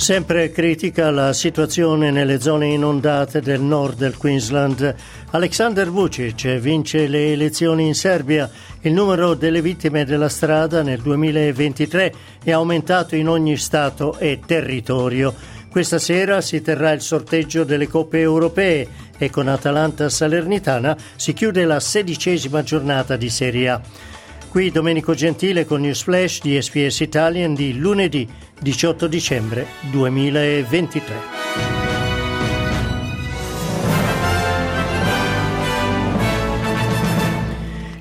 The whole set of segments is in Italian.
Sempre critica la situazione nelle zone inondate del nord del Queensland. Alexander Vucic vince le elezioni in Serbia. Il numero delle vittime della strada nel 2023 è aumentato in ogni Stato e territorio. Questa sera si terrà il sorteggio delle coppe europee e con Atalanta Salernitana si chiude la sedicesima giornata di Serie A. Qui Domenico Gentile con News Flash di SPS Italian di lunedì 18 dicembre 2023.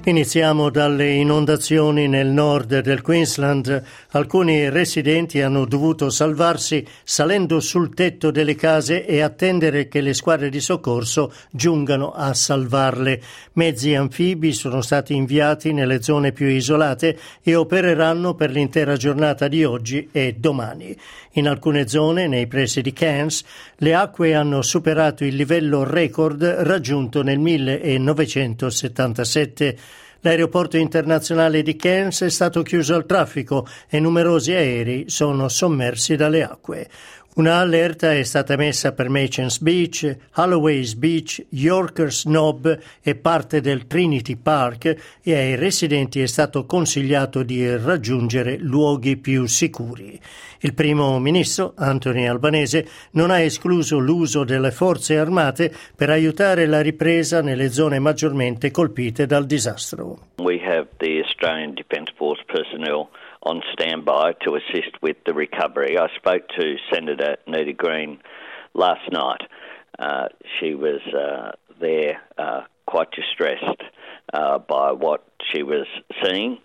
Iniziamo dalle inondazioni nel nord del Queensland. Alcuni residenti hanno dovuto salvarsi salendo sul tetto delle case e attendere che le squadre di soccorso giungano a salvarle. Mezzi anfibi sono stati inviati nelle zone più isolate e opereranno per l'intera giornata di oggi e domani. In alcune zone, nei pressi di Cairns, le acque hanno superato il livello record raggiunto nel 1977. L'aeroporto internazionale di Cairns è stato chiuso al traffico e numerosi aerei sono sommersi dalle acque. Una allerta è stata messa per Machens Beach, Holloway's Beach, Yorkers Knob e parte del Trinity Park e ai residenti è stato consigliato di raggiungere luoghi più sicuri. Il primo ministro, Anthony Albanese, non ha escluso l'uso delle forze armate per aiutare la ripresa nelle zone maggiormente colpite dal disastro. We have the Australian Defence Force personnel on standby to assist with the recovery. I spoke to Senator Nita Green last night. Uh, she was uh, there uh, quite distressed uh, by what she was seeing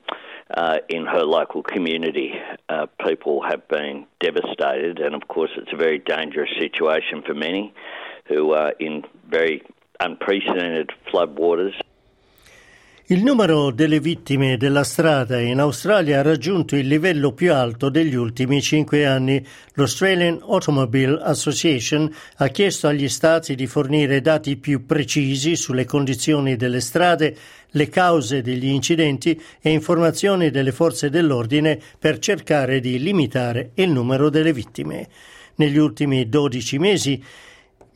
uh, in her local community. Uh, people have been devastated, and of course, it's a very dangerous situation for many who are in very unprecedented floodwaters. Il numero delle vittime della strada in Australia ha raggiunto il livello più alto degli ultimi cinque anni. L'Australian Automobile Association ha chiesto agli Stati di fornire dati più precisi sulle condizioni delle strade, le cause degli incidenti e informazioni delle forze dell'ordine per cercare di limitare il numero delle vittime. Negli ultimi 12 mesi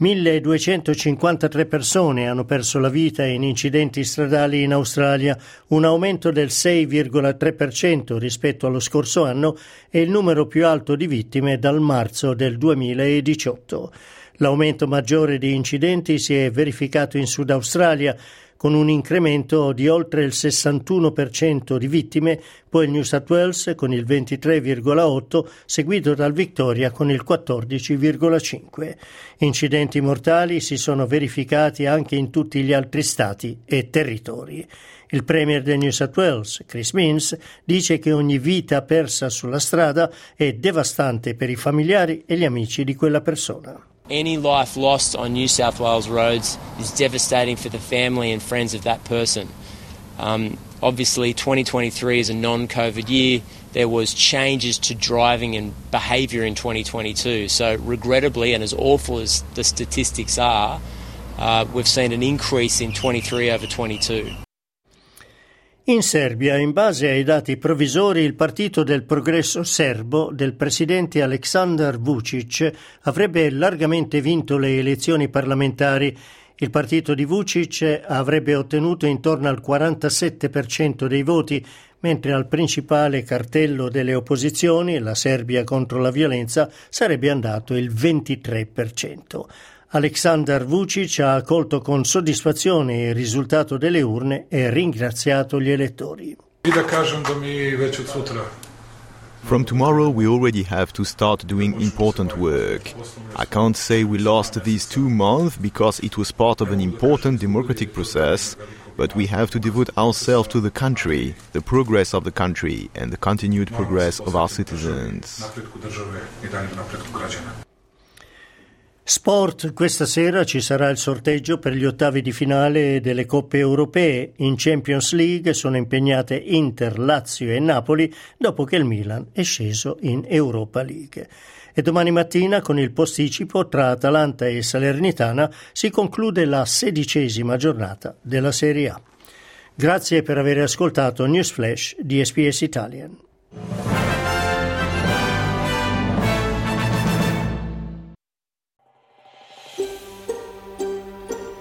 1253 persone hanno perso la vita in incidenti stradali in Australia, un aumento del 6,3% rispetto allo scorso anno e il numero più alto di vittime dal marzo del 2018. L'aumento maggiore di incidenti si è verificato in Sud Australia, con un incremento di oltre il 61% di vittime, poi il New South Wales con il 23,8%, seguito dal Victoria con il 14,5%. Incidenti mortali si sono verificati anche in tutti gli altri stati e territori. Il premier del New South Wales, Chris Means, dice che ogni vita persa sulla strada è devastante per i familiari e gli amici di quella persona. Any life lost on New South Wales roads is devastating for the family and friends of that person. Um, obviously, 2023 is a non-COVID year. There was changes to driving and behaviour in 2022. So, regrettably, and as awful as the statistics are, uh, we've seen an increase in 23 over 22. In Serbia, in base ai dati provvisori, il Partito del Progresso Serbo del presidente Aleksandar Vucic avrebbe largamente vinto le elezioni parlamentari. Il partito di Vucic avrebbe ottenuto intorno al 47% dei voti, mentre al principale cartello delle opposizioni, la Serbia contro la violenza, sarebbe andato il 23%. Aleksandar Vucic ha accolto con soddisfazione il risultato delle urne e ringraziato gli elettori. From tomorrow, we already have to start doing important work. I can't say we lost these two months because it was part of an important democratic process, but we have to devote ourselves to the country, the progress of the country, and the continued progress of our citizens. Sport, questa sera ci sarà il sorteggio per gli ottavi di finale delle coppe europee. In Champions League sono impegnate Inter, Lazio e Napoli dopo che il Milan è sceso in Europa League. E domani mattina con il posticipo tra Atalanta e Salernitana si conclude la sedicesima giornata della Serie A. Grazie per aver ascoltato News Flash di SPS Italian.